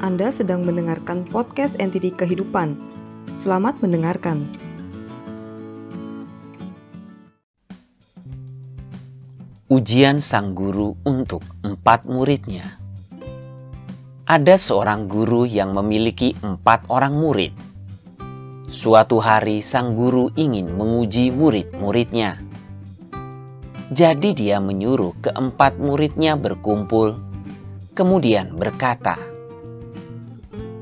Anda sedang mendengarkan podcast NTD Kehidupan. Selamat mendengarkan. Ujian sang guru untuk empat muridnya. Ada seorang guru yang memiliki empat orang murid. Suatu hari, sang guru ingin menguji murid-muridnya. Jadi, dia menyuruh keempat muridnya berkumpul, kemudian berkata,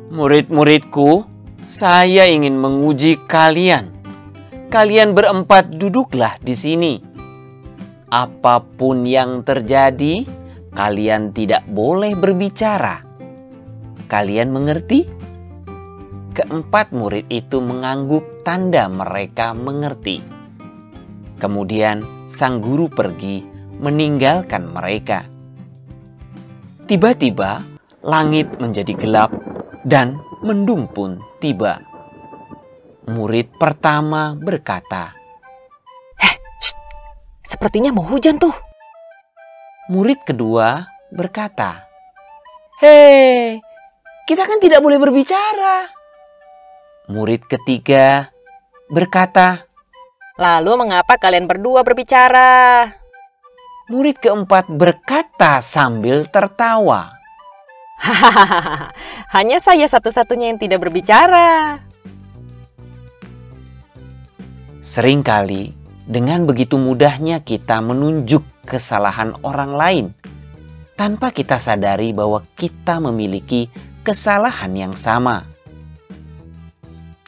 "Murid-muridku, saya ingin menguji kalian. Kalian berempat duduklah di sini." apa pun yang terjadi, kalian tidak boleh berbicara. Kalian mengerti? Keempat murid itu mengangguk tanda mereka mengerti. Kemudian sang guru pergi meninggalkan mereka. Tiba-tiba langit menjadi gelap dan mendung pun tiba. Murid pertama berkata, Sepertinya mau hujan tuh. Murid kedua berkata, Hei, kita kan tidak boleh berbicara. Murid ketiga berkata, Lalu mengapa kalian berdua berbicara? Murid keempat berkata sambil tertawa. Hahaha, hanya saya satu-satunya yang tidak berbicara. Seringkali dengan begitu mudahnya kita menunjuk kesalahan orang lain tanpa kita sadari bahwa kita memiliki kesalahan yang sama.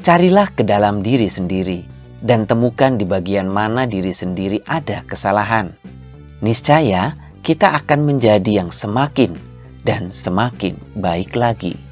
Carilah ke dalam diri sendiri dan temukan di bagian mana diri sendiri ada kesalahan. Niscaya kita akan menjadi yang semakin dan semakin baik lagi.